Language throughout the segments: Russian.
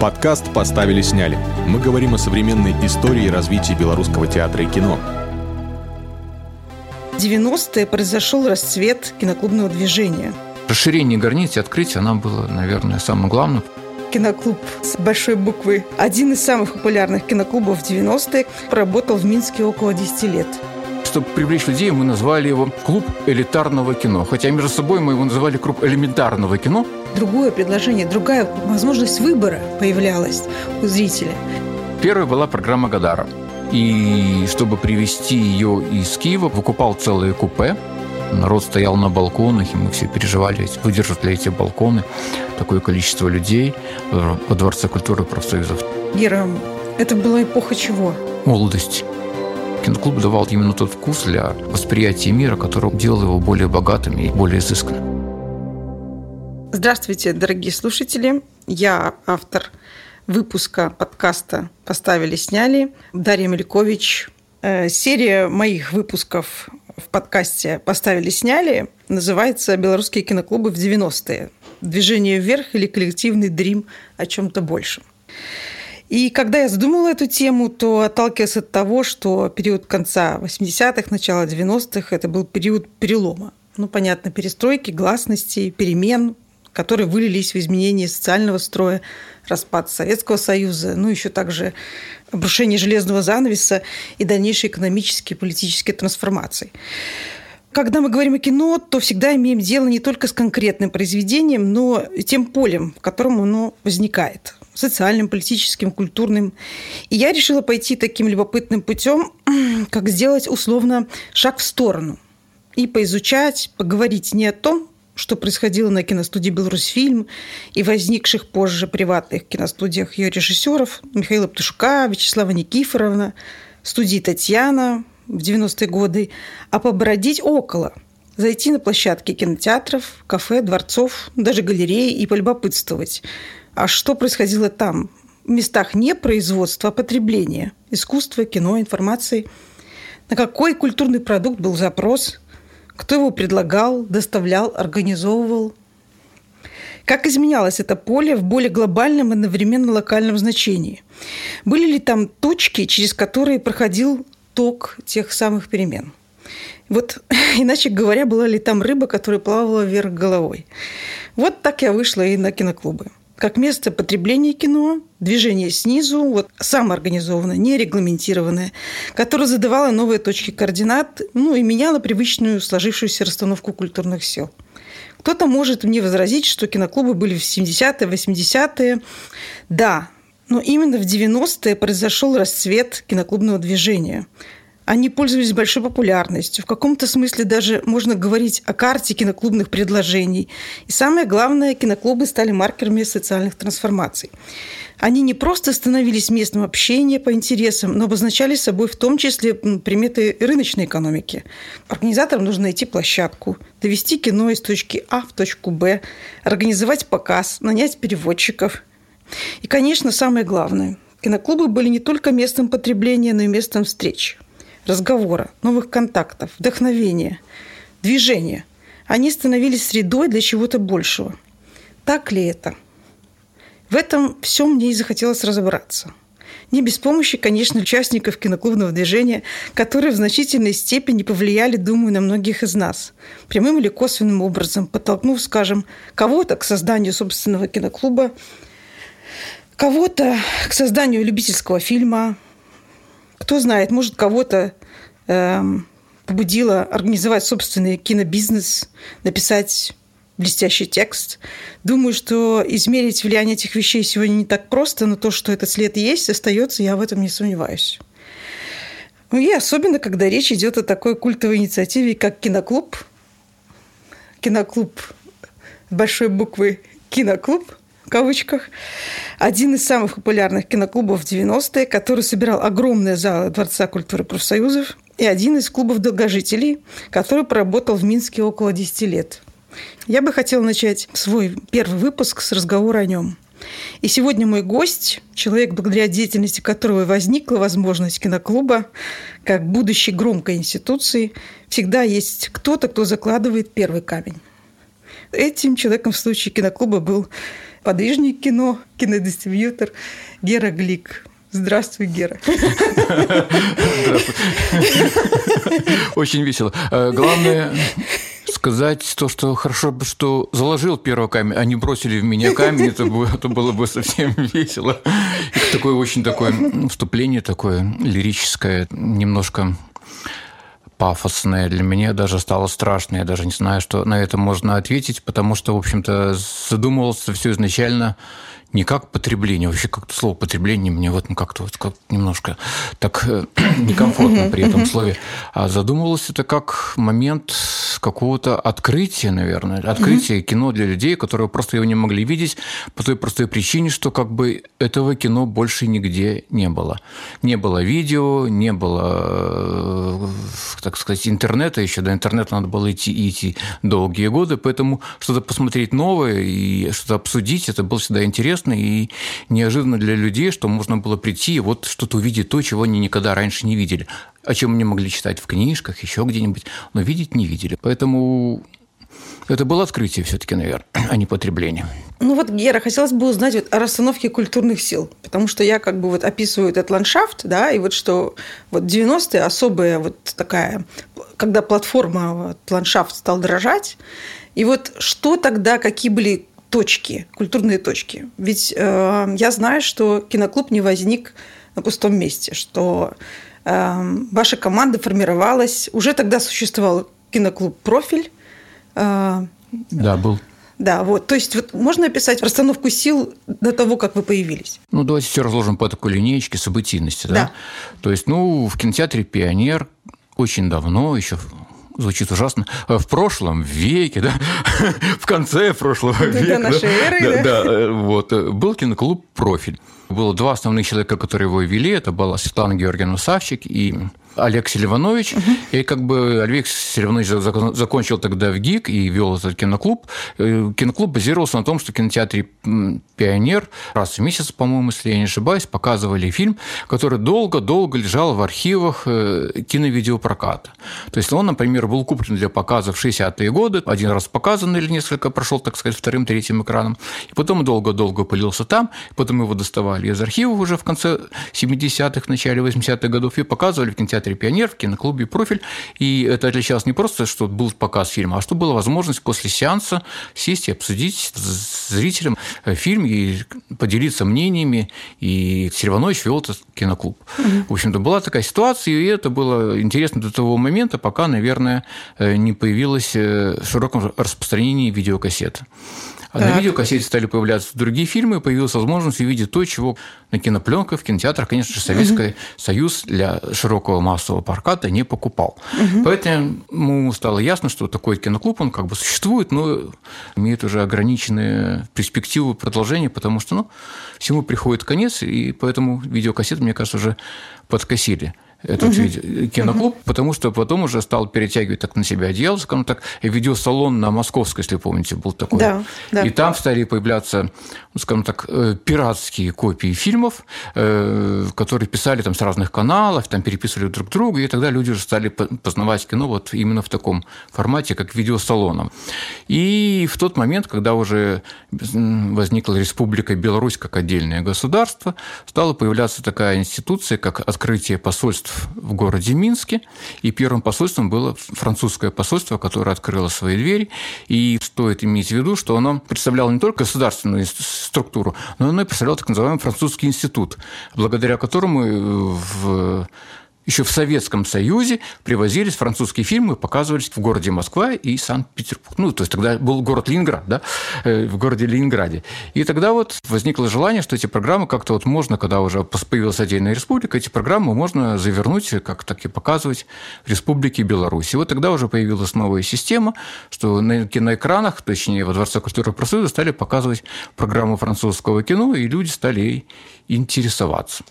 Подкаст «Поставили-сняли». Мы говорим о современной истории и развитии белорусского театра и кино. В 90-е произошел расцвет киноклубного движения. Расширение границ и открытие, оно было, наверное, самым главным. Киноклуб с большой буквы. Один из самых популярных киноклубов в 90-е работал в Минске около 10 лет чтобы привлечь людей, мы назвали его «Клуб элитарного кино». Хотя между собой мы его называли «Клуб элементарного кино». Другое предложение, другая возможность выбора появлялась у зрителя. Первая была программа «Гадара». И чтобы привести ее из Киева, выкупал целые купе. Народ стоял на балконах, и мы все переживали, выдержат ли эти балконы такое количество людей во Дворце культуры профсоюзов. Гера, это была эпоха чего? Молодости. Киноклуб давал именно тот вкус для восприятия мира, который делал его более богатым и более изысканным. Здравствуйте, дорогие слушатели. Я автор выпуска подкаста «Поставили, сняли» Дарья Мелькович. Э, серия моих выпусков в подкасте «Поставили, сняли» называется «Белорусские киноклубы в 90-е. Движение вверх или коллективный дрим о чем-то большем». И когда я задумала эту тему, то отталкиваясь от того, что период конца 80-х, начала 90-х – это был период перелома. Ну, понятно, перестройки, гласности, перемен, которые вылились в изменение социального строя, распад Советского Союза, ну, еще также обрушение железного занавеса и дальнейшие экономические и политические трансформации. Когда мы говорим о кино, то всегда имеем дело не только с конкретным произведением, но и тем полем, в котором оно возникает социальным, политическим, культурным. И я решила пойти таким любопытным путем, как сделать условно шаг в сторону и поизучать, поговорить не о том, что происходило на киностудии «Беларусьфильм» и возникших позже приватных киностудиях ее режиссеров Михаила Птушука, Вячеслава Никифоровна, студии «Татьяна» в 90-е годы, а побродить около – зайти на площадки кинотеатров, кафе, дворцов, даже галереи и полюбопытствовать, а что происходило там, в местах не производства, а потребления, искусства, кино, информации, на какой культурный продукт был запрос, кто его предлагал, доставлял, организовывал. Как изменялось это поле в более глобальном и одновременно локальном значении? Были ли там точки, через которые проходил ток тех самых перемен? Вот, иначе говоря, была ли там рыба, которая плавала вверх головой? Вот так я вышла и на киноклубы как место потребления кино, движение снизу, вот самоорганизованное, нерегламентированное, которое задавало новые точки координат, ну и меняло привычную сложившуюся расстановку культурных сил. Кто-то может мне возразить, что киноклубы были в 70-е, 80-е. Да, но именно в 90-е произошел расцвет киноклубного движения – они пользовались большой популярностью. В каком-то смысле даже можно говорить о карте киноклубных предложений. И самое главное, киноклубы стали маркерами социальных трансформаций. Они не просто становились местом общения по интересам, но обозначали собой в том числе приметы рыночной экономики. Организаторам нужно найти площадку, довести кино из точки А в точку Б, организовать показ, нанять переводчиков. И, конечно, самое главное – киноклубы были не только местом потребления, но и местом встреч – разговора, новых контактов, вдохновения, движения. Они становились средой для чего-то большего. Так ли это? В этом всем мне и захотелось разобраться. Не без помощи, конечно, участников киноклубного движения, которые в значительной степени повлияли, думаю, на многих из нас. Прямым или косвенным образом, подтолкнув, скажем, кого-то к созданию собственного киноклуба, кого-то к созданию любительского фильма, кто знает, может, кого-то э, побудило организовать собственный кинобизнес, написать блестящий текст. Думаю, что измерить влияние этих вещей сегодня не так просто, но то, что этот след есть, остается, я в этом не сомневаюсь. Ну и особенно, когда речь идет о такой культовой инициативе, как киноклуб. Киноклуб большой буквы «Киноклуб», в кавычках, один из самых популярных киноклубов в 90-е, который собирал огромные залы Дворца культуры профсоюзов, и один из клубов долгожителей, который проработал в Минске около 10 лет. Я бы хотела начать свой первый выпуск с разговора о нем. И сегодня мой гость, человек, благодаря деятельности которого возникла возможность киноклуба, как будущей громкой институции, всегда есть кто-то, кто закладывает первый камень. Этим человеком в случае киноклуба был подвижник кино, кинодистрибьютор Гера Глик. Здравствуй, Гера. Очень весело. Э, главное сказать то, что хорошо, что заложил первый камень, а не бросили в меня камень, это, бы, это было бы совсем весело. И такое очень такое вступление такое лирическое, немножко пафосное для меня даже стало страшно. Я даже не знаю, что на это можно ответить, потому что, в общем-то, задумывался все изначально не как потребление, вообще как-то слово потребление мне вот ну, как-то вот как немножко так э, некомфортно при этом слове, а задумывалось это как момент какого-то открытия, наверное, открытия кино для людей, которые просто его не могли видеть по той простой причине, что как бы этого кино больше нигде не было. Не было видео, не было, э, так сказать, интернета. Еще, до интернета надо было идти идти долгие годы, поэтому что-то посмотреть новое и что-то обсудить, это было всегда интересно, интересно и неожиданно для людей, что можно было прийти и вот что-то увидеть то, чего они никогда раньше не видели, о чем они могли читать в книжках, еще где-нибудь, но видеть не видели. Поэтому это было открытие все-таки, наверное, а не потребление. Ну вот, Гера, хотелось бы узнать вот о расстановке культурных сил, потому что я как бы вот описываю этот ландшафт, да, и вот что вот 90-е особая вот такая, когда платформа, вот, ландшафт стал дрожать, и вот что тогда, какие были точки, культурные точки. Ведь э, я знаю, что киноклуб не возник на пустом месте, что э, ваша команда формировалась, уже тогда существовал киноклуб «Профиль». Э, да, был. Да, вот. То есть вот можно описать расстановку сил до того, как вы появились? Ну, давайте все разложим по такой линеечке событийности. Да? да. То есть, ну, в кинотеатре «Пионер» очень давно, еще звучит ужасно, в прошлом веке, да, в конце прошлого века. нашей да, эры, да, да? да, э, вот, э, был киноклуб «Профиль». Было два основных человека, которые его вели. Это была Светлана Георгиевна Савчик и Олег Селиванович. Угу. И как бы Олег Селиванович закончил тогда в ГИК и вел этот киноклуб. Э, киноклуб базировался на том, что в кинотеатре «Пионер» раз в месяц, по-моему, если я не ошибаюсь, показывали фильм, который долго-долго лежал в архивах э, киновидеопроката. То есть он, например, был куплен для показа в 60-е годы, один раз показан или несколько прошел, так сказать, вторым, третьим экраном, и потом долго-долго пылился там, потом его доставали из архивов уже в конце 70-х, начале 80-х годов и показывали в кинотеатре театре «Пионер», в киноклубе «Профиль». И это отличалось не просто, что был показ фильма, а что была возможность после сеанса сесть и обсудить с зрителем э, фильм и поделиться мнениями. И Серванович вел этот киноклуб. Угу. В общем-то, была такая ситуация, и это было интересно до того момента, пока, наверное, э, не появилась э, в широком распространении видеокассета. А так. на видеокассете стали появляться другие фильмы, появилась возможность увидеть то, чего на кинопленках, в кинотеатрах, конечно же, Советский угу. Союз для широкого массового проката не покупал. Угу. Поэтому стало ясно, что такой киноклуб, он как бы существует, но имеет уже ограниченные перспективы продолжения, потому что ну, всему приходит конец, и поэтому видеокассеты, мне кажется, уже подкосили этот угу. киноклуб, угу. потому что потом уже стал перетягивать так на себя одеяло, скажем так, видеосалон на Московской, если помните, был такой. Да, да. И там стали появляться, ну, скажем так, э, пиратские копии фильмов, э, которые писали там с разных каналов, там переписывали друг друга, и тогда люди уже стали познавать кино вот именно в таком формате, как видеосалоном. И в тот момент, когда уже возникла Республика Беларусь как отдельное государство, стала появляться такая институция, как открытие посольств в городе Минске, и первым посольством было французское посольство, которое открыло свои двери, и стоит иметь в виду, что оно представляло не только государственную структуру, но оно и представляло так называемый французский институт, благодаря которому в еще в Советском Союзе привозились французские фильмы, показывались в городе Москва и Санкт-Петербург. Ну, то есть тогда был город Ленинград, да, э, в городе Ленинграде. И тогда вот возникло желание, что эти программы как-то вот можно, когда уже появилась отдельная республика, эти программы можно завернуть, как так и показывать в Республике Беларусь. И вот тогда уже появилась новая система, что на киноэкранах, точнее, во Дворце культуры и просвета стали показывать программу французского кино, и люди стали интересоваться.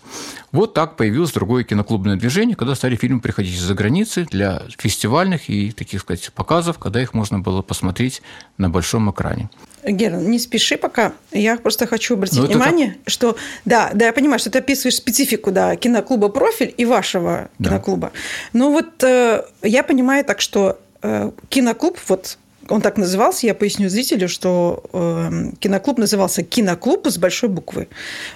Вот так появилось другое киноклубное движение, когда стали фильмы приходить из-за границы для фестивальных и таких сказать показов, когда их можно было посмотреть на большом экране. Гера, не спеши пока. Я просто хочу обратить Но ну, внимание, как... что да, да, я понимаю, что ты описываешь специфику да, киноклуба профиль и вашего да. киноклуба. Но вот э, я понимаю так, что э, киноклуб вот Он так назывался, я поясню зрителю, что э, киноклуб назывался «Киноклуб» с большой буквы.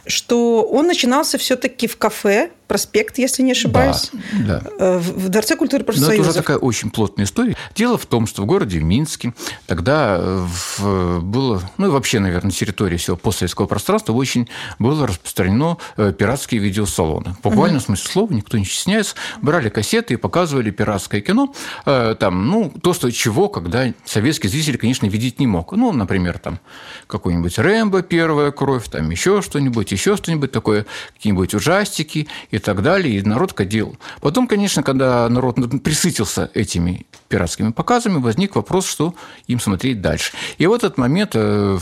Что он начинался все-таки в кафе проспект, если не ошибаюсь, да, да. Э, в Дворце культуры профсоюзов. Но это уже такая очень плотная история. Дело в том, что в городе Минске тогда э, в, было, ну и вообще, наверное, на территории всего постсоветского пространства очень было распространено э, пиратские видеосалоны. Буквально угу. в смысле слова, никто не стесняется. Брали кассеты и показывали пиратское кино. Там, ну, то, что чего, когда советский зритель, конечно, видеть не мог. Ну, например, там какой-нибудь Рэмбо, первая кровь, там еще что-нибудь, еще что-нибудь такое, какие-нибудь ужастики и так далее, и народ кадил. Потом, конечно, когда народ присытился этими пиратскими показами, возник вопрос, что им смотреть дальше. И в этот момент э,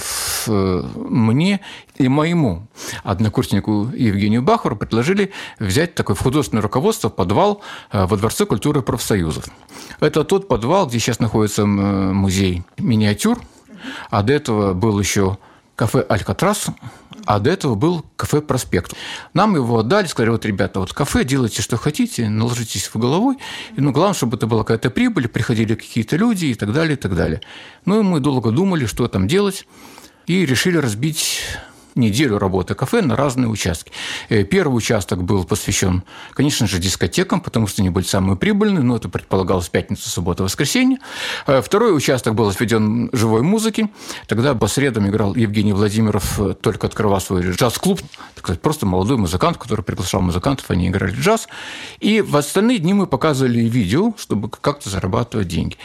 э, мне и моему однокурснику Евгению Бахару предложили взять такое художественное руководство подвал э, во Дворце культуры профсоюзов. Это тот подвал, где сейчас находится музей миниатюр, а до этого был еще кафе «Алькатрас», а до этого был кафе «Проспект». Нам его отдали, сказали, вот, ребята, вот кафе, делайте, что хотите, наложитесь в головой, ну, главное, чтобы это была какая-то прибыль, приходили какие-то люди и так далее, и так далее. Ну, и мы долго думали, что там делать, и решили разбить неделю работы кафе на разные участки. Э, первый участок был посвящен, конечно же, дискотекам, потому что они были самые прибыльные, но это предполагалось пятница, суббота, воскресенье. Э, второй участок был отведен живой музыке. Тогда по средам играл Евгений Владимиров, э, только открывал свой джаз-клуб, так сказать, просто молодой музыкант, который приглашал музыкантов, они играли джаз. И в остальные дни мы показывали видео, чтобы как-то зарабатывать деньги.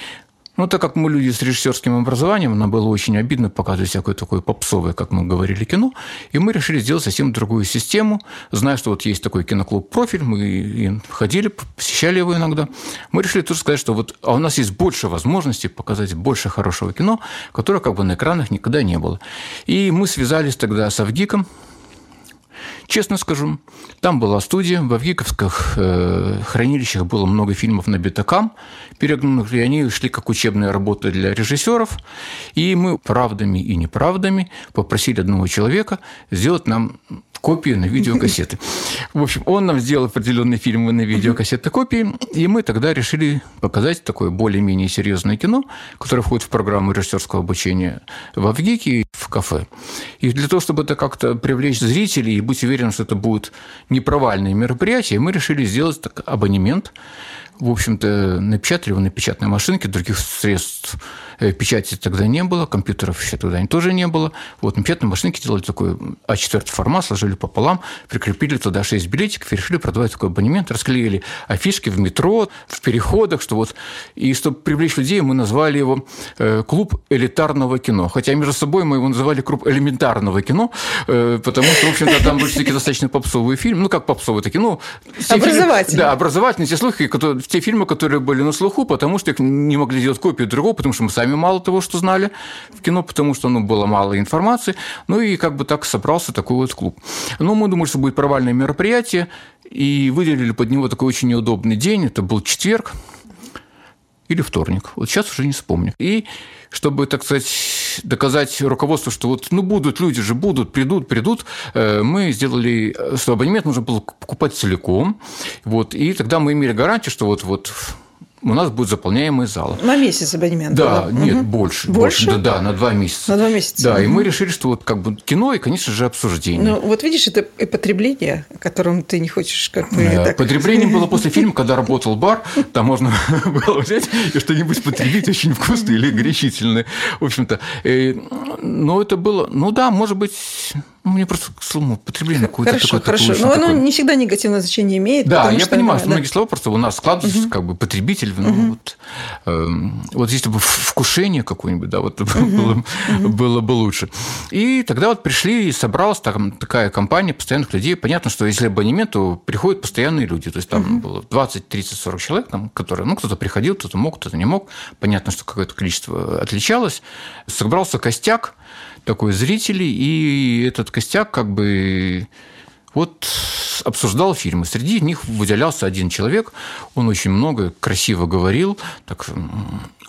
Ну, так как мы люди с режиссерским образованием, нам было очень обидно показывать всякое такое попсовое, как мы говорили, кино, и мы решили сделать совсем другую систему. Зная, что вот есть такой киноклуб «Профиль», мы ходили, посещали его иногда, мы решили тоже сказать, что вот а у нас есть больше возможностей показать больше хорошего кино, которое как бы на экранах никогда не было. И мы связались тогда с Авгиком, Честно скажу, там была студия, в Авгиковских э, хранилищах было много фильмов на битакам, перегнанных, и они шли как учебная работа для режиссеров. И мы правдами и неправдами попросили одного человека сделать нам копии на видеокассеты. В общем, он нам сделал определенные фильмы на видеокассеты копии, и мы тогда решили показать такое более-менее серьезное кино, которое входит в программу режиссерского обучения в Авгике в кафе. И для того, чтобы это как-то привлечь зрителей и быть уверенным, что это будет непровальное мероприятие, мы решили сделать так, абонемент в общем-то, напечатали его на печатной машинке, других средств печати тогда не было, компьютеров еще тогда тоже не было. Вот на печатной машинке делали такой А4 формат, сложили пополам, прикрепили туда 6 билетиков и решили продавать такой абонемент, расклеили афишки в метро, в переходах, что вот... И чтобы привлечь людей, мы назвали его э, «Клуб элитарного кино». Хотя между собой мы его называли «Клуб элементарного кино», э, потому что, в общем-то, там были такие достаточно попсовые фильмы. Ну, как попсовые такие, ну... Образовательные. Да, образовательные, те слухи, которые те фильмы, которые были на слуху, потому что их не могли сделать копию другого, потому что мы сами мало того, что знали в кино, потому что ну, было мало информации. Ну и как бы так собрался такой вот клуб. Но мы думали, что будет провальное мероприятие, и выделили под него такой очень неудобный день. Это был четверг или вторник. Вот сейчас уже не вспомню. И чтобы, так сказать, доказать руководству, что вот, ну, будут люди же, будут, придут, придут, э, мы сделали, что абонемент нужно было покупать целиком, вот, и тогда мы имели гарантию, что вот, вот у нас будет заполняемый зал. На месяц абонемент? Да, да? нет, угу. больше. Больше? Да, да, на два месяца. На два месяца. Да, угу. и мы решили, что вот как бы кино и, конечно же, обсуждение. Ну, вот видишь, это и потребление, о котором ты не хочешь как бы... Да, так... Потреблением было после фильма, когда работал бар, там можно было взять и что-нибудь потребить очень вкусное или горячительное. В общем-то, э, но это было, ну да, может быть, ну, мне просто слово потребление какое-то Хорошо, такое, хорошо. Но оно не всегда негативное значение имеет. Да, я что понимаю, что да. многие слова просто у нас складываются, угу. как бы потребитель, ну, угу. вот, э, вот если бы вкушение какое-нибудь, да, вот угу. было, угу. было бы лучше. И тогда вот пришли и собралась там такая компания постоянных людей. Понятно, что если абонемент, то приходят постоянные люди. То есть там угу. было 20, 30, 40 человек, там, которые, ну, кто-то приходил, кто-то мог, кто-то не мог. Понятно, что какое-то количество отличалось. Собрался костяк, такой зрителей, и этот костяк как бы вот обсуждал фильмы. Среди них выделялся один человек. Он очень много красиво говорил, так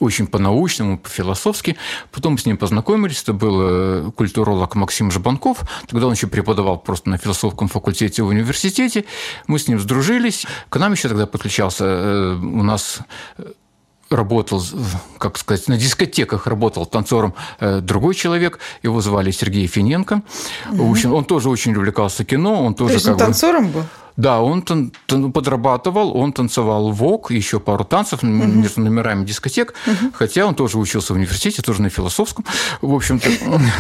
очень по-научному, по-философски. Потом с ним познакомились. Это был э, культуролог Максим Жбанков. Тогда он еще преподавал просто на философском факультете в университете. Мы с ним сдружились. К нам еще тогда подключался э, у нас работал, как сказать, на дискотеках работал танцором э, другой человек, его звали Сергей Финенко. Угу. В общем, он тоже очень увлекался кино, он тоже То есть он танцором был? Да, он тан- подрабатывал, он танцевал вок, еще пару танцев угу. между номерами дискотек, угу. хотя он тоже учился в университете, тоже на философском, в общем-то.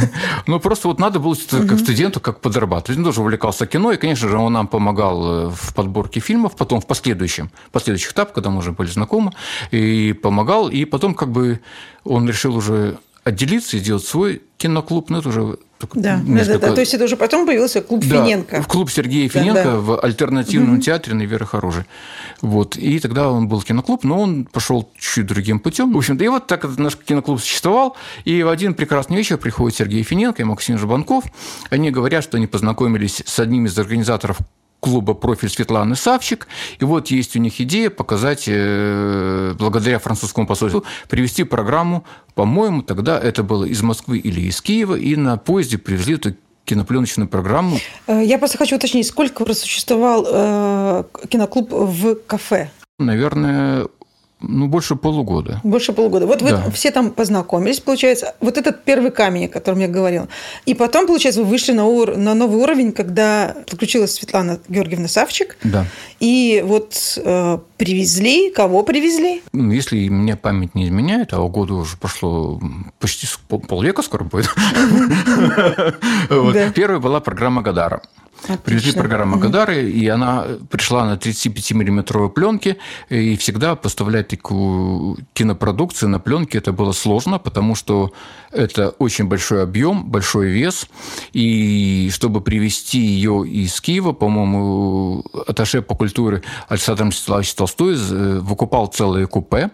Но просто вот надо было как студенту как подрабатывать. Он тоже увлекался кино, и, конечно же, он нам помогал э, в подборке фильмов, потом в последующем, последующих этапах, когда мы уже были знакомы, и помогал, и потом как бы он решил уже отделиться и сделать свой киноклуб, но это уже да, несколько... да, да, то есть это уже потом появился клуб да, Финенко. В клуб Сергея Финенко да, да. в альтернативном угу. театре на Веры Хороже. Вот. И тогда он был киноклуб, но он пошел чуть другим путем. В общем-то, и вот так наш киноклуб существовал. И в один прекрасный вечер приходит Сергей Финенко и Максим Жабанков. Они говорят, что они познакомились с одним из организаторов клуба «Профиль» Светланы Савчик. И вот есть у них идея показать, э, благодаря французскому посольству, привести программу, по-моему, тогда это было из Москвы или из Киева, и на поезде привезли эту кинопленочную программу. Э, я просто хочу уточнить, сколько просуществовал э, киноклуб в кафе? Наверное, ну, больше полугода. Больше полугода. Вот да. вы все там познакомились, получается. Вот этот первый камень, о котором я говорила. И потом, получается, вы вышли на, ур... на новый уровень, когда подключилась Светлана Георгиевна Савчик. Да. И вот э, привезли, кого привезли? Ну, если мне память не изменяет, а года уже прошло почти полвека скоро будет. Первая была программа Гадара. Отлично. Привезли программу Гадары, и она пришла на 35-миллиметровой пленке, и всегда поставлять такую кинопродукцию на пленке это было сложно, потому что это очень большой объем, большой вес, и чтобы привезти ее из Киева, по-моему, аташе по культуре Александр Мстиславович Толстой э, выкупал целые купе,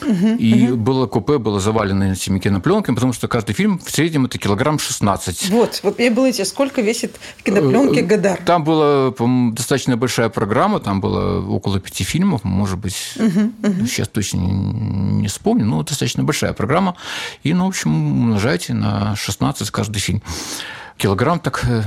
Угу, и угу. было купе, было завалено этими кинопленками, потому что каждый фильм в среднем это килограмм 16. Вот, вот я было сколько весит в кинопленке Гадар? Там была достаточно большая программа, там было около пяти фильмов, может быть, угу, угу. сейчас точно не вспомню, но достаточно большая программа. И, ну, в общем, умножайте на 16 каждый фильм. Килограмм так э,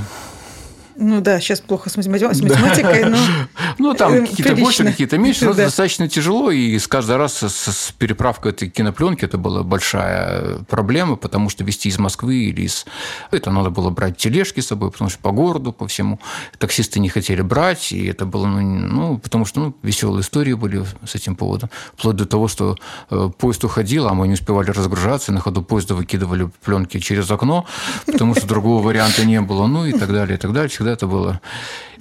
ну да, сейчас плохо с математикой, но Ну, там э, какие-то больше, какие-то меньше, но достаточно тяжело, и с каждый раз с переправкой этой кинопленки это была большая проблема, потому что везти из Москвы или из... Это надо было брать тележки с собой, потому что по городу, по всему. Таксисты не хотели брать, и это было, ну, ну потому что ну, веселые истории были с этим поводом. Вплоть до того, что э, поезд уходил, а мы не успевали разгружаться, на ходу поезда выкидывали пленки через окно, потому что другого варианта не было, ну и так далее, и так далее всегда это было,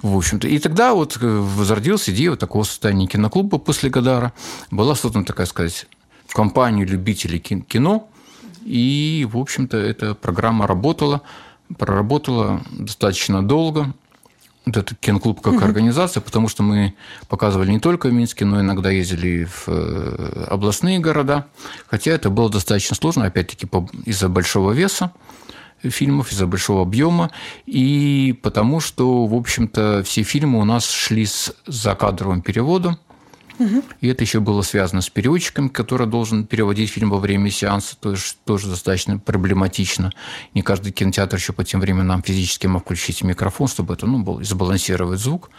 в общем-то. И тогда вот э, возродилась идея вот такого состояния киноклуба после Гадара. Была создана, такая сказать, компания любителей кино, и, в общем-то, эта программа работала, проработала достаточно долго. Вот этот киноклуб как организация, потому что мы показывали не только в Минске, но иногда ездили в э, областные города. Хотя это было достаточно сложно, опять-таки, из-за большого веса фильмов из-за большого объема, и потому что, в общем-то, все фильмы у нас шли с закадровым переводом, и это еще было связано с переводчиком, который должен переводить фильм во время сеанса, тоже, тоже достаточно проблематично. Не каждый кинотеатр еще по тем временам физически мог включить микрофон, чтобы это ну, было, сбалансировать звук.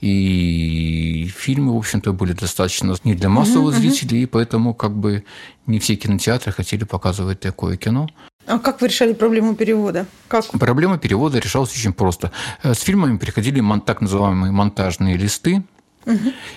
И фильмы, в общем-то, были достаточно не для массовых угу, зрителей, и поэтому как бы не все кинотеатры хотели показывать такое кино. А как вы решали проблему перевода? Как? Проблема перевода решалась очень просто. Э, с фильмами приходили так называемые монтажные листы,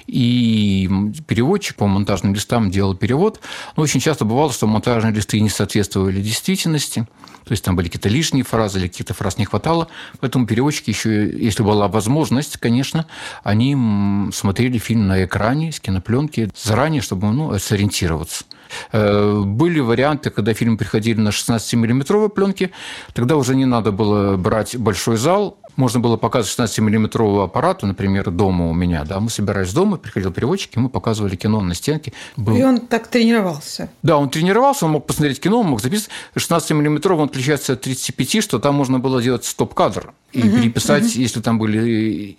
и переводчик по монтажным листам делал перевод. Но очень часто бывало, что монтажные листы не соответствовали действительности. То есть там были какие-то лишние фразы или каких-то фраз не хватало. Поэтому переводчики еще, если была возможность, конечно, они смотрели фильм на экране с кинопленки заранее, чтобы ну, сориентироваться. Э, были варианты, когда фильмы приходили на 16-миллиметровой пленке, тогда уже не надо было брать большой зал, можно было показывать 16-миллиметрового аппарата, например, дома у меня. Да, мы собирались дома, приходил переводчик, мы показывали кино на стенке. Был... И он так тренировался? Да, он тренировался, он мог посмотреть кино, он мог записывать. 16-миллиметровый он отличается от 35, что там можно было делать стоп-кадр и угу, переписать, угу. если там были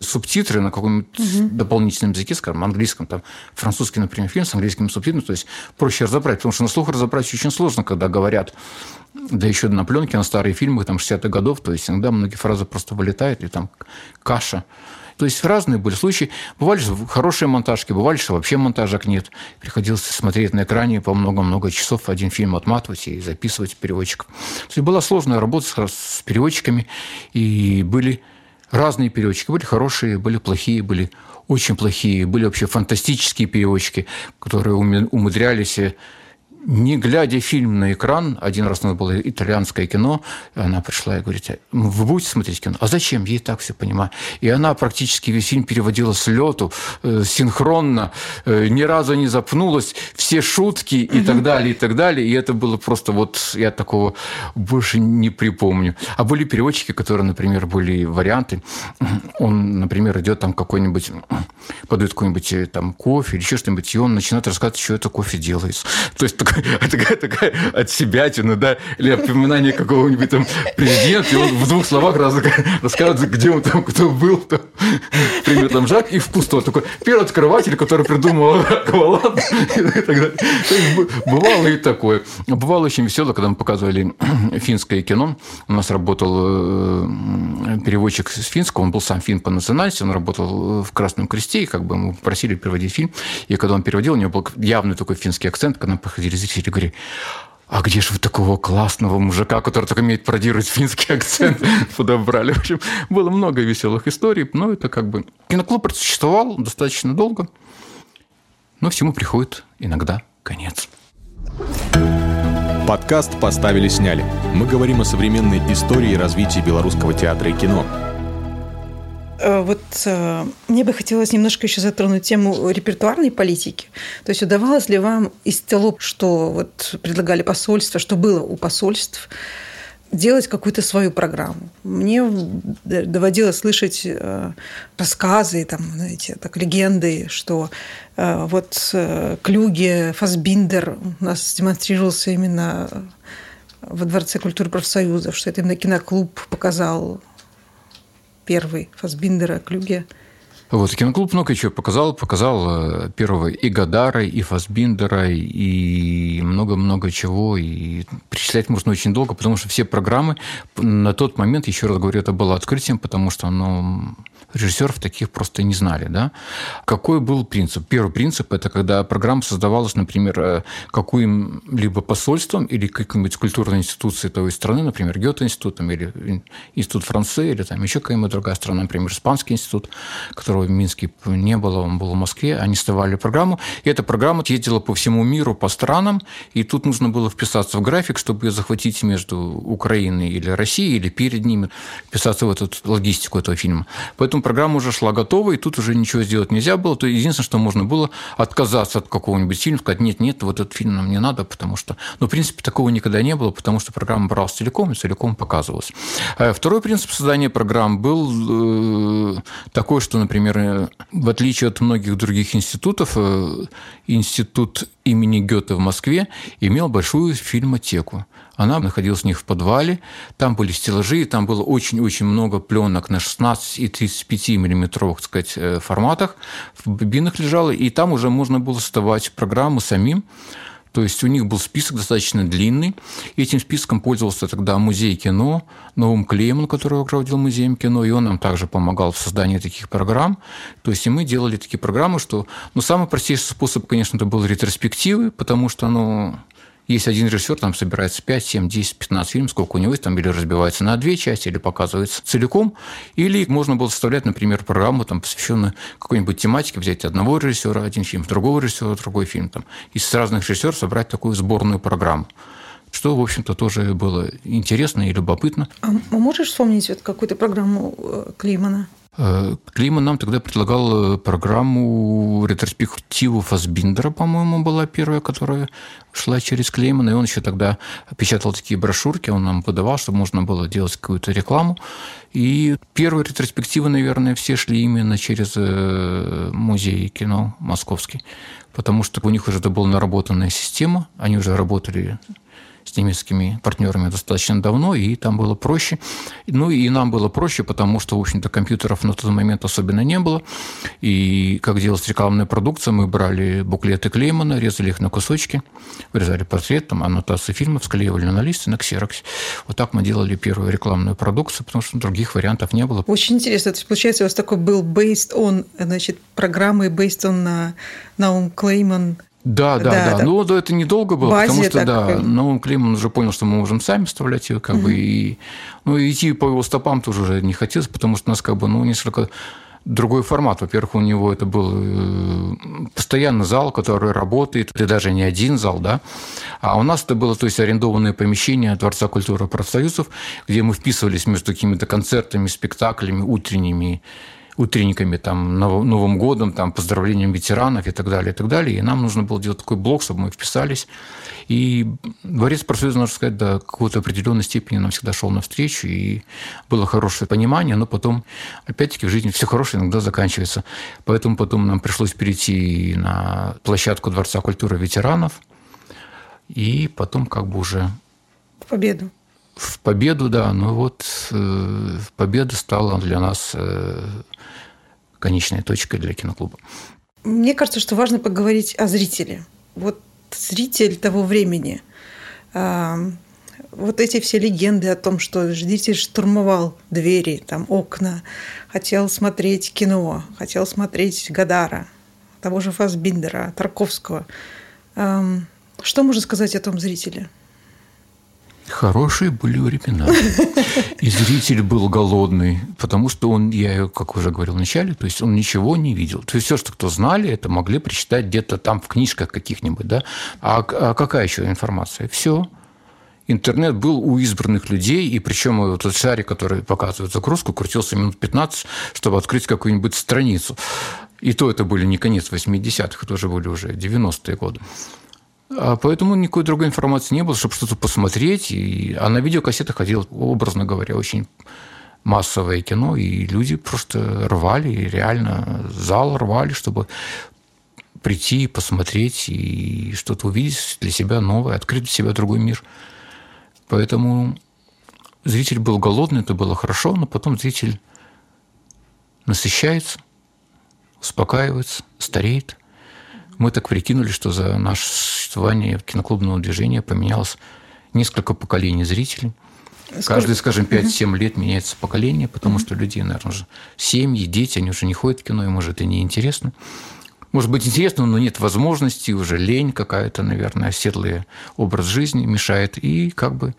субтитры на каком-нибудь угу. дополнительном языке, скажем, английском, там, французский, например, фильм с английскими субтитрами, то есть проще разобрать, потому что на слух разобрать очень сложно, когда говорят, да еще на пленке, на старые фильмы, там, 60-х годов, то есть иногда многие фразы просто вылетают, и там каша, То есть разные были случаи. Бывали хорошие монтажки, бывали, что вообще монтажек нет. Приходилось смотреть на экране по много-много часов один фильм отматывать и записывать переводчиков. То есть была сложная работа с переводчиками, и были разные переводчики. Были хорошие, были плохие, были очень плохие, были вообще фантастические переводчики, которые умудрялись не глядя фильм на экран, один раз у нас было итальянское кино, она пришла и говорит, вы будете смотреть кино? А зачем? Ей так все понимаю. И она практически весь фильм переводила с лету, э, синхронно, э, ни разу не запнулась, все шутки и так далее, и так далее. И это было просто вот, я такого больше не припомню. А были переводчики, которые, например, были варианты. Он, например, идет там какой-нибудь, подает какой-нибудь э, там кофе или еще что-нибудь, и он начинает рассказывать, что это кофе делается. То есть такая, такая от себя да, или опоминание какого-нибудь там президента, и он в двух словах рассказывает, где он там, кто был, там, например, там Жак и вкус тот такой первый открыватель, который придумал акваланг и так далее. Бывало и такое. Бывало очень весело, когда мы показывали финское кино. У нас работал э, переводчик с финского, он был сам фин по национальности, он работал в Красном Кресте, и как бы мы просили переводить фильм. И когда он переводил, у него был явный такой финский акцент, когда мы проходили зрители говорили, а где же вы такого классного мужика, который только умеет пародировать финский акцент, подобрали? В общем, было много веселых историй, но это как бы... Киноклуб существовал достаточно долго, но всему приходит иногда конец. Подкаст «Поставили-сняли». Мы говорим о современной истории развития белорусского театра и кино – вот э, мне бы хотелось немножко еще затронуть тему репертуарной политики. То есть удавалось ли вам из того, что вот предлагали посольства, что было у посольств, делать какую-то свою программу. Мне доводилось слышать э, рассказы, там, знаете, так, легенды, что вот Клюге, Фасбиндер у нас демонстрировался именно во Дворце культуры профсоюзов, что это именно киноклуб показал первый Фасбиндера, Клюге. Вот, киноклуб много чего показал. Показал э, первого и Гадара, и Фасбиндера, и много-много чего. И перечислять можно очень долго, потому что все программы на тот момент, еще раз говорю, это было открытием, потому что оно режиссеров таких просто не знали. Да? Какой был принцип? Первый принцип – это когда программа создавалась, например, э, каким-либо посольством или какой-нибудь культурной институцией той страны, например, Гёте-институтом или Институт Франции, или там еще какая-нибудь другая страна, например, Испанский институт, которого в Минске не было, он был в Москве, они создавали программу, и эта программа ездила по всему миру, по странам, и тут нужно было вписаться в график, чтобы ее захватить между Украиной или Россией, или перед ними, вписаться в эту логистику этого фильма. Поэтому программа уже шла готова, и тут уже ничего сделать нельзя было. То единственное, что можно было, отказаться от какого-нибудь фильма, сказать, нет, нет, вот этот фильм нам не надо, потому что... Ну, в принципе, такого никогда не было, потому что программа бралась целиком и целиком показывалась. Э, второй принцип создания программ был э, такой, что, например, э, в отличие от многих других институтов, институт имени Гёте в Москве имел большую фильмотеку. Она находилась у них в подвале, там были стеллажи, там было очень-очень много пленок на 16 и 35 миллиметровых, так сказать, э, форматах, в бобинах лежало, и там уже можно было создавать программу самим, то есть у них был список достаточно длинный. Этим списком пользовался тогда музей кино, Новым Клейман, который руководил музеем кино, и он нам также помогал в создании таких программ. То есть и мы делали такие программы, что... Ну, самый простейший способ, конечно, это был ретроспективы, потому что, ну, есть один режиссер, там собирается 5, 7, 10, 15 фильмов, сколько у него есть, там или разбивается на две части, или показывается целиком, или можно было составлять, например, программу, там, посвященную какой-нибудь тематике, взять одного режиссера один фильм, другого режиссера другой фильм, там, из разных режиссеров собрать такую сборную программу что, в общем-то, тоже было интересно и любопытно. А можешь вспомнить вот какую-то программу э, Климана? Э, Климан нам тогда предлагал э, программу ретроспективу Фасбиндера, по-моему, была первая, которая шла через Клеймана, и он еще тогда печатал такие брошюрки, он нам подавал, чтобы можно было делать какую-то рекламу. И первые ретроспективы, наверное, все шли именно через э, музей кино московский, потому что у них уже это была наработанная система, они уже работали с немецкими партнерами достаточно давно, и там было проще. Ну и нам было проще, потому что, в общем-то, компьютеров на тот момент особенно не было. И как делалась рекламная продукция, мы брали буклеты Клеймана, резали их на кусочки, вырезали портрет, там, аннотации фильмов, склеивали на листы, на ксероксе. Вот так мы делали первую рекламную продукцию, потому что других вариантов не было. Очень интересно. То есть, получается, у вас такой был based on, значит, программы based on на Наум Клейман да, да, да. да. Ну, да, это недолго было, Базе потому что, да, как... ну, Климан уже понял, что мы можем сами вставлять ее, как угу. бы, и, ну, идти по его стопам тоже уже не хотелось, потому что у нас, как бы, ну, несколько другой формат. Во-первых, у него это был э, постоянный зал, который работает, и даже не один зал, да, а у нас это было, то есть, арендованное помещение Дворца культуры профсоюзов, где мы вписывались между какими-то концертами, спектаклями, утренними утренниками, там, Новым годом, там, поздравлением ветеранов и так далее, и так далее. И нам нужно было делать такой блок, чтобы мы вписались. И дворец профсоюза, можно сказать, до какой-то определенной степени нам всегда шел навстречу, и было хорошее понимание, но потом, опять-таки, в жизни все хорошее иногда заканчивается. Поэтому потом нам пришлось перейти на площадку Дворца культуры ветеранов, и потом как бы уже... В победу. В победу, да. Ну вот э, победа стала для нас э, конечной точкой для киноклуба. Мне кажется, что важно поговорить о зрителе. Вот зритель того времени. Вот эти все легенды о том, что зритель штурмовал двери, там, окна, хотел смотреть кино, хотел смотреть Гадара, того же Фасбиндера, Тарковского. Что можно сказать о том зрителе? Хорошие были времена. И зритель был голодный, потому что он, я, как уже говорил вначале, то есть он ничего не видел. То есть все, что кто знали, это могли прочитать где-то там в книжках каких-нибудь, да. А, а какая еще информация? Все. Интернет был у избранных людей, и причем вот этот шарик, который показывает загрузку, крутился минут 15, чтобы открыть какую-нибудь страницу. И то это были не конец 80-х, это уже были уже 90-е годы. А поэтому никакой другой информации не было, чтобы что-то посмотреть. И... А на видеокассетах ходил, образно говоря, очень массовое кино, и люди просто рвали, и реально зал рвали, чтобы прийти, посмотреть и что-то увидеть для себя новое, открыть для себя другой мир. Поэтому зритель был голодный, это было хорошо, но потом зритель насыщается, успокаивается, стареет – мы так прикинули, что за наше существование киноклубного движения поменялось несколько поколений зрителей. Сколько? Каждые, скажем, 5-7 лет меняется поколение, потому угу. что люди, наверное, уже семьи, дети, они уже не ходят в кино, им уже это неинтересно. Может быть, интересно, но нет возможности, уже лень какая-то, наверное, оседлый образ жизни мешает. И как бы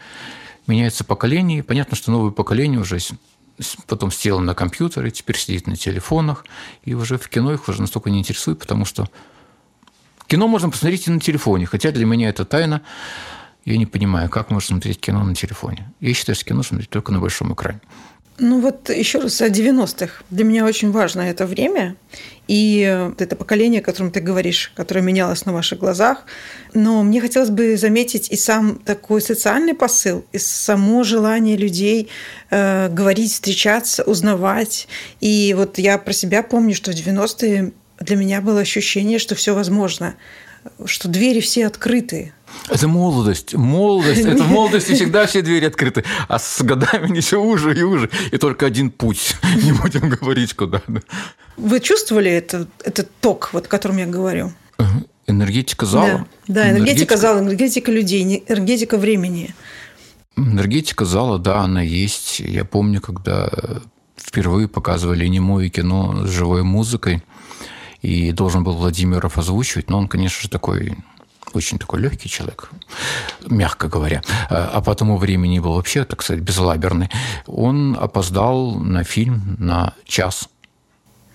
меняется поколение. И понятно, что новое поколение уже потом села на компьютеры, теперь сидит на телефонах, и уже в кино их уже настолько не интересует, потому что Кино можно посмотреть и на телефоне, хотя для меня это тайна. Я не понимаю, как можно смотреть кино на телефоне. Я считаю, что кино смотреть только на большом экране. Ну вот еще раз о 90-х. Для меня очень важно это время и это поколение, о котором ты говоришь, которое менялось на ваших глазах. Но мне хотелось бы заметить и сам такой социальный посыл, и само желание людей э, говорить, встречаться, узнавать. И вот я про себя помню, что в 90-е для меня было ощущение, что все возможно, что двери все открыты. Это молодость. Молодость. Это в молодости всегда все двери открыты. А с годами не все уже и уже. И только один путь. Не будем говорить, куда. Вы чувствовали это, этот ток, вот, о котором я говорю? Энергетика зала. Да, да энергетика, энергетика зала, энергетика людей, энергетика времени. Энергетика зала, да, она есть. Я помню, когда впервые показывали немое кино с живой музыкой – и должен был Владимиров озвучивать, но он, конечно же, такой очень такой легкий человек, мягко говоря, а по тому времени был вообще, так сказать, безлаберный. Он опоздал на фильм на час.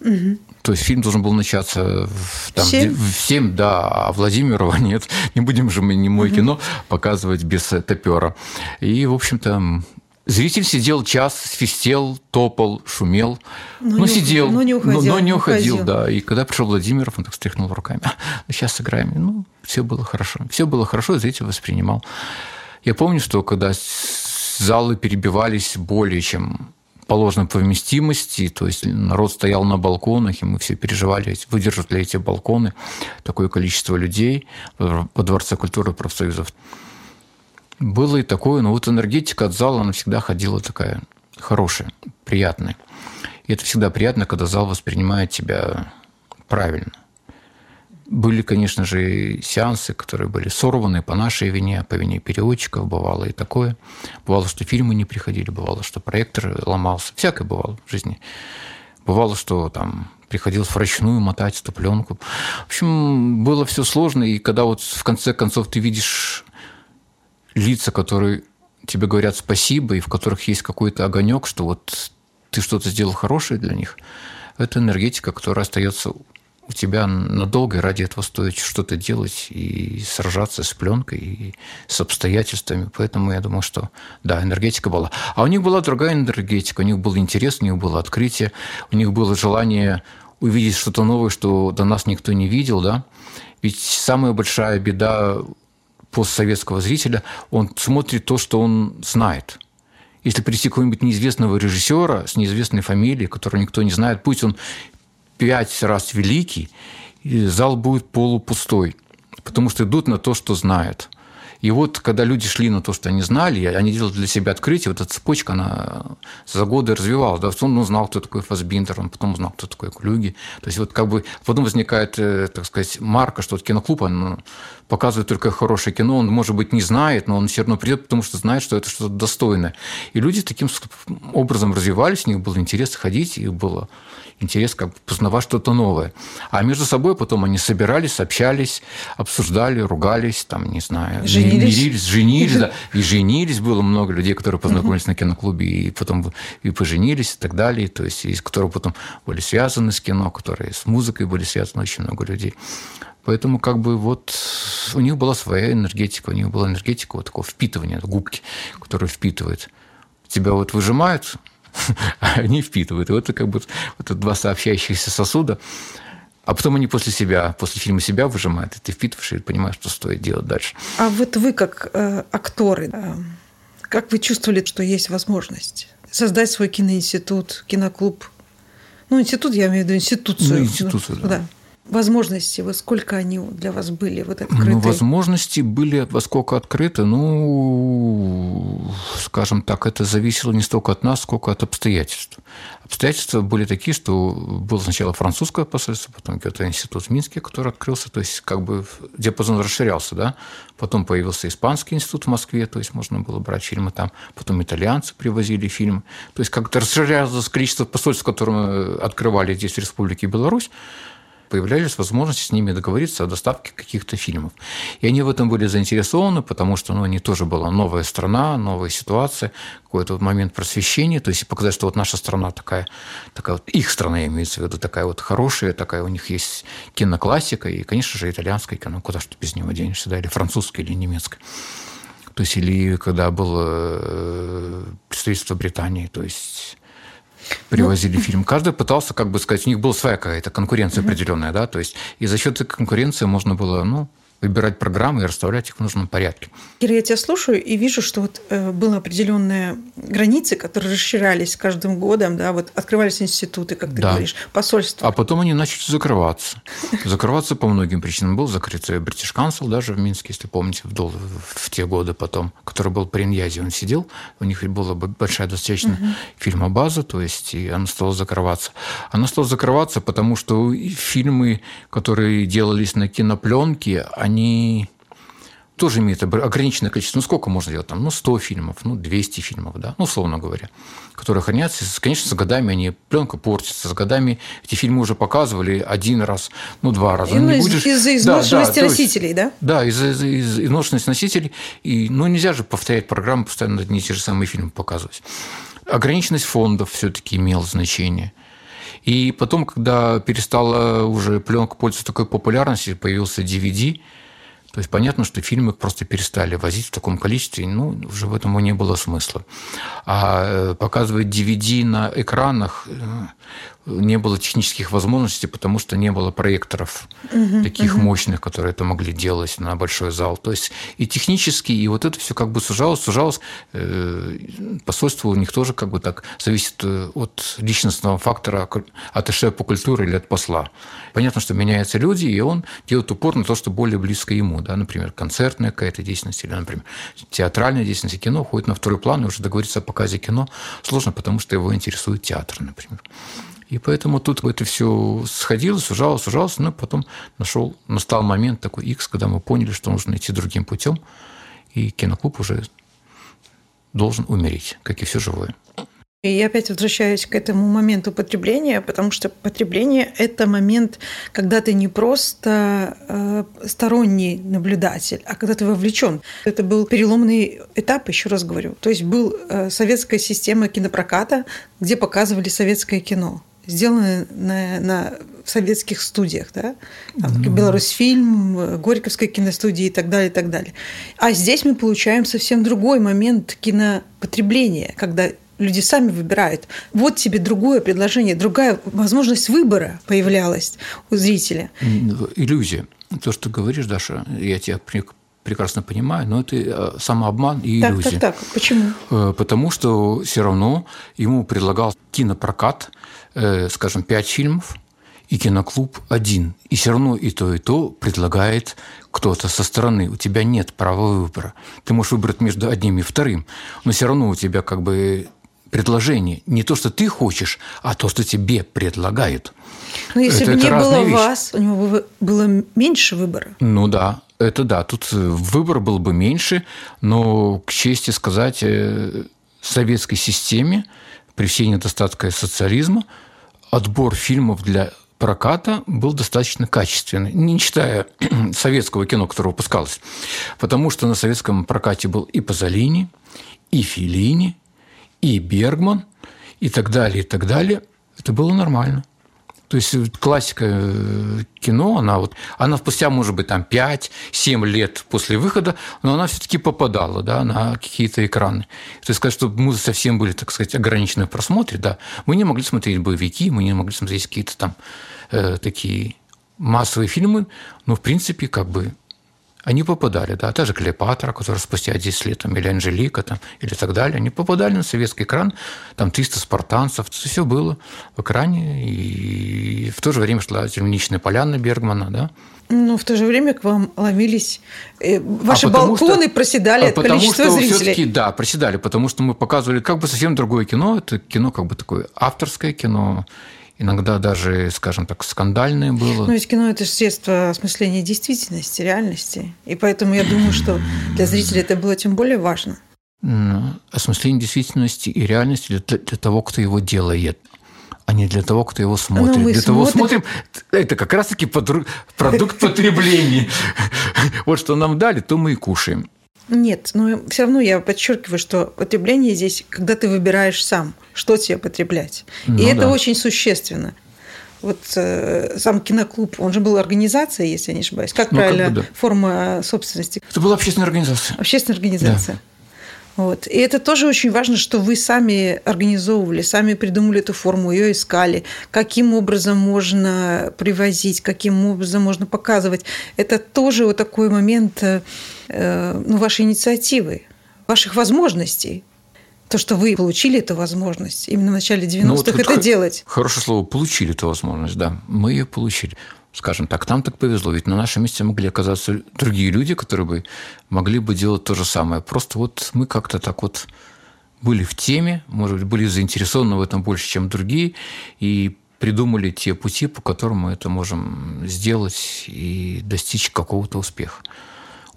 Угу. То есть фильм должен был начаться в, там, 7? в 7, да, а Владимирова нет. Не будем же мы не мой угу. кино показывать без топера. И, в общем-то, Зритель сидел час, свистел, топал, шумел, но, но не, сидел, но не уходил, но, но не уходил, уходил, да. И когда пришел Владимиров, он так встряхнул руками. «А, сейчас сыграем. Ну, все было хорошо. Все было хорошо, зритель воспринимал. Я помню, что когда залы перебивались более чем положенной по вместимости, то есть народ стоял на балконах, и мы все переживали, выдержат ли эти балконы такое количество людей во Дворце культуры профсоюзов. Было и такое, но вот энергетика от зала, она всегда ходила такая хорошая, приятная. И это всегда приятно, когда зал воспринимает тебя правильно. Были, конечно же, сеансы, которые были сорваны по нашей вине, по вине переводчиков, бывало и такое. Бывало, что фильмы не приходили, бывало, что проектор ломался. Всякое бывало в жизни. Бывало, что там приходилось вручную мотать эту пленку. В общем, было все сложно, и когда вот в конце концов ты видишь лица, которые тебе говорят спасибо, и в которых есть какой-то огонек, что вот ты что-то сделал хорошее для них, это энергетика, которая остается у тебя надолго, и ради этого стоит что-то делать и сражаться с пленкой, и с обстоятельствами. Поэтому я думал, что да, энергетика была. А у них была другая энергетика, у них был интерес, у них было открытие, у них было желание увидеть что-то новое, что до нас никто не видел, да. Ведь самая большая беда постсоветского зрителя, он смотрит то, что он знает. Если прийти какого-нибудь неизвестного режиссера с неизвестной фамилией, которого никто не знает, пусть он пять раз великий, зал будет полупустой, потому что идут на то, что знают. И вот, когда люди шли на то, что они знали, они делали для себя открытие, вот эта цепочка, она за годы развивалась. Да, он узнал, кто такой Фасбинтер, он потом узнал, кто такой Клюги. То есть вот как бы потом возникает, э, так сказать, марка, что вот киноклуб, он показывает только хорошее кино, он, может быть, не знает, но он все равно придет, потому что знает, что это что-то достойное. И люди таким образом развивались, у них был интерес ходить, и было интерес как бы познавать что-то новое. А между собой потом они собирались, общались, обсуждали, ругались, там, не знаю, женились, мирились, женились, да, и женились. Было много людей, которые познакомились на киноклубе и потом и поженились и так далее, то есть из которых потом были связаны с кино, которые с музыкой были связаны очень много людей. Поэтому как бы вот у них была своя энергетика, у них была энергетика вот такого впитывания, губки, которая впитывает. Тебя вот выжимают, они впитывают. И вот это как бы вот это два сообщающихся сосуда. А потом они после себя, после фильма себя выжимают, и ты впитываешь и понимаешь, что стоит делать дальше. А вот вы как э, акторы, э, как вы чувствовали, что есть возможность создать свой киноинститут, киноклуб? Ну, институт, я имею в виду институцию. Ну, институцию, да. да возможности, вот сколько они для вас были вот открыты? Ну, возможности были во сколько открыты, ну, скажем так, это зависело не столько от нас, сколько от обстоятельств. Обстоятельства были такие, что было сначала французское посольство, потом какой-то институт в Минске, который открылся, то есть как бы диапазон расширялся, да. Потом появился испанский институт в Москве, то есть можно было брать фильмы там, потом итальянцы привозили фильмы. То есть как-то расширялось количество посольств, которые открывали здесь в Республике Беларусь, появлялись возможности с ними договориться о доставке каких-то фильмов. И они в этом были заинтересованы, потому что ну, они тоже была новая страна, новая ситуация, какой-то момент просвещения, то есть показать, что вот наша страна такая, такая вот их страна имеется в виду, такая вот хорошая, такая у них есть киноклассика, и, конечно же, итальянское кино, куда что без него денешься, да, или французское, или немецкое. То есть, или когда было э, представительство Британии, то есть привозили ну, фильм. Каждый пытался, как бы сказать, у них была своя какая-то конкуренция угу. определенная, да, то есть и за счет этой конкуренции можно было, ну, выбирать программы и расставлять их в нужном порядке. Кира, я тебя слушаю и вижу, что вот э, были определенные границы, которые расширялись каждым годом, да, вот открывались институты, как ты да. говоришь, посольства. А потом они начали закрываться. Закрываться по многим причинам. Был закрыт British Council даже в Минске, если помните, в, дол, в те годы потом, который был при Иньязе, он сидел, у них была большая достаточно угу. фильмобаза, то есть и она стала закрываться. Она стала закрываться, потому что фильмы, которые делались на кинопленке, они тоже имеют ограниченное количество. Ну, сколько можно делать там? Ну, 100 фильмов, ну, 200 фильмов, да, ну, условно говоря, которые хранятся. Конечно, с годами они, пленка портится, с годами эти фильмы уже показывали один раз, ну, два раза. Ну, из- будешь... Из-за изношенности да, да, носителей, да? Да, из-за, из из изношенности носителей. И, ну, нельзя же повторять программу, постоянно одни и те же самые фильмы показывать. Ограниченность фондов все-таки имела значение – и потом, когда перестала уже пленка пользоваться такой популярностью, появился DVD, то есть понятно, что фильмы просто перестали возить в таком количестве, ну, уже в этом не было смысла. А э, показывать DVD на экранах э, не было технических возможностей, потому что не было проекторов угу, таких угу. мощных, которые это могли делать на большой зал. То есть и технически, и вот это все как бы сужалось, сужалось. Э, посольство у них тоже как бы так зависит от личностного фактора, от эше по культуре или от посла. Понятно, что меняются люди, и он делает упор на то, что более близко ему да, например, концертная какая-то деятельность или, например, театральная деятельность, кино уходит на второй план, и уже договориться о показе кино сложно, потому что его интересует театр, например. И поэтому тут это все сходилось, сужалось, сужалось, но потом нашел, настал момент такой X, когда мы поняли, что нужно идти другим путем, и киноклуб уже должен умереть, как и все живое. И я опять возвращаюсь к этому моменту потребления, потому что потребление – это момент, когда ты не просто э, сторонний наблюдатель, а когда ты вовлечен. Это был переломный этап, еще раз говорю. То есть был э, советская система кинопроката, где показывали советское кино сделаны на, на советских студиях, да, там, mm-hmm. Беларусьфильм, Горьковская киностудия и так далее, и так далее. А здесь мы получаем совсем другой момент кинопотребления, когда люди сами выбирают. Вот тебе другое предложение, другая возможность выбора появлялась у зрителя. Иллюзия. То, что ты говоришь, Даша, я тебя прекрасно понимаю, но это э, самообман и иллюзия. Так, так, так. Почему? Э, потому что все равно ему предлагал кинопрокат, э, скажем, пять фильмов, и киноклуб один. И все равно и то, и то предлагает кто-то со стороны. У тебя нет права выбора. Ты можешь выбрать между одним и вторым, но все равно у тебя как бы предложение. Не то, что ты хочешь, а то, что тебе предлагают. Но если это, бы не было вещи. вас, у него бы было меньше выбора. Ну да, это да. Тут э, выбор был бы меньше, но, к чести сказать, э, советской системе, при всей недостатке социализма, отбор фильмов для проката был достаточно качественный, не считая советского кино, которое выпускалось. Потому что на советском прокате был и Пазолини, и Филини, и Бергман, и так далее, и так далее, это было нормально. То есть классика э, кино, она вот, она спустя, может быть, там 5-7 лет после выхода, но она все-таки попадала да, на какие-то экраны. То есть сказать, что мы совсем были, так сказать, ограничены в просмотре, да, мы не могли смотреть боевики, мы не могли смотреть какие-то там э, такие массовые фильмы, но, в принципе, как бы они попадали, да, та же Клеопатра, которая спустя 10 лет, там, или Анжелика, там, или так далее, они попадали на советский экран, там 300 спартанцев, все было в экране, и в то же время шла «Земляничная поляна» Бергмана, да, ну, в то же время к вам ломились э, ваши а балконы, что, проседали от потому количества что зрителей. Все-таки, да, проседали, потому что мы показывали как бы совсем другое кино. Это кино как бы такое авторское кино, иногда даже, скажем так, скандальное было. Но ведь кино – это же средство осмысления действительности, реальности. И поэтому я думаю, что для зрителей это было тем более важно. Осмысление действительности и реальности для, для того, кто его делает а не для того, кто его смотрит. Ну, для смотрим... того смотрим, это как раз-таки продукт потребления. Вот что нам дали, то мы и кушаем. Нет, но все равно я подчеркиваю, что потребление здесь, когда ты выбираешь сам, что тебе потреблять. Ну, и да. это очень существенно. Вот э, сам киноклуб, он же был организацией, если я не ошибаюсь. Как ну, правильно как бы, да. форма собственности? Это была общественная организация. Общественная организация. Да. Вот. И это тоже очень важно, что вы сами организовывали, сами придумали эту форму, ее искали, каким образом можно привозить, каким образом можно показывать. Это тоже вот такой момент э, ну, вашей инициативы, ваших возможностей. То, что вы получили эту возможность именно в начале 90-х ну, вот это делать. Хорошее слово «получили» эту возможность, да. Мы ее получили скажем так, нам так повезло, ведь на нашем месте могли оказаться другие люди, которые бы могли бы делать то же самое. Просто вот мы как-то так вот были в теме, может быть, были заинтересованы в этом больше, чем другие, и придумали те пути, по которым мы это можем сделать и достичь какого-то успеха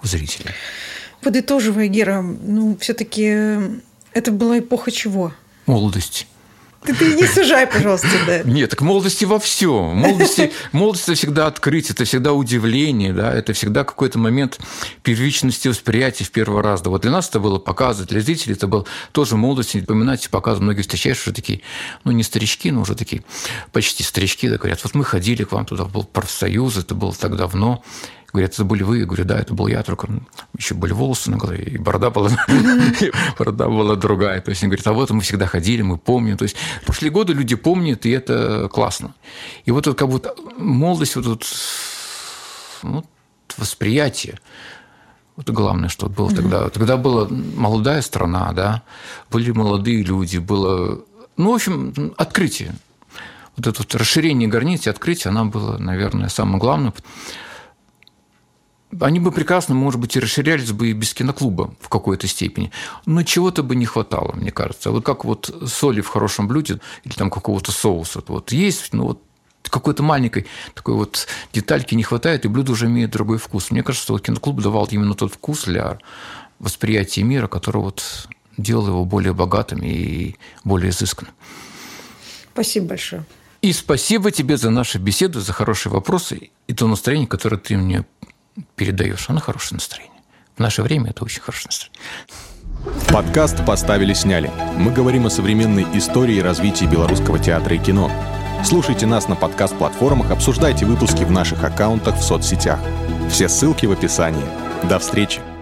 у зрителей. Подытоживая, Гера, ну, все-таки это была эпоха чего? Молодости. Ты, ты не сужай, пожалуйста, да. Нет, так молодости во всем. Молодости, молодость – это всегда открытие, это всегда удивление, да, это всегда какой-то момент первичности восприятия в первый раз. Да, вот для нас это было показывать, для зрителей это был тоже молодость, поминать, показывать. Многие встречаешь уже такие, ну, не старички, но уже такие почти старички, да, говорят, вот мы ходили к вам туда, был профсоюз, это было так давно, Говорят, это были вы? Я говорю, да, это был я, только еще были волосы на голове, и борода была, борода была другая. То есть они говорят, а вот мы всегда ходили, мы помним. То есть прошли годы, люди помнят, и это классно. И вот как будто молодость, вот ну, восприятие. Вот главное, что было тогда. Тогда была молодая страна, да, были молодые люди, было, ну, в общем, открытие. Вот это вот расширение границ и открытие, оно было, наверное, самое главное. Они бы прекрасно, может быть, и расширялись бы и без киноклуба в какой-то степени. Но чего-то бы не хватало, мне кажется. Вот как вот соли в хорошем блюде или там какого-то соуса. Вот есть, ну вот какой-то маленькой такой вот детальки не хватает, и блюдо уже имеет другой вкус. Мне кажется, что киноклуб давал именно тот вкус для восприятия мира, который вот делал его более богатым и более изысканным. Спасибо большое. И спасибо тебе за нашу беседу, за хорошие вопросы и то настроение, которое ты мне передаешь. Оно хорошее настроение. В наше время это очень хорошее настроение. Подкаст «Поставили-сняли». Мы говорим о современной истории и развитии белорусского театра и кино. Слушайте нас на подкаст-платформах, обсуждайте выпуски в наших аккаунтах в соцсетях. Все ссылки в описании. До встречи!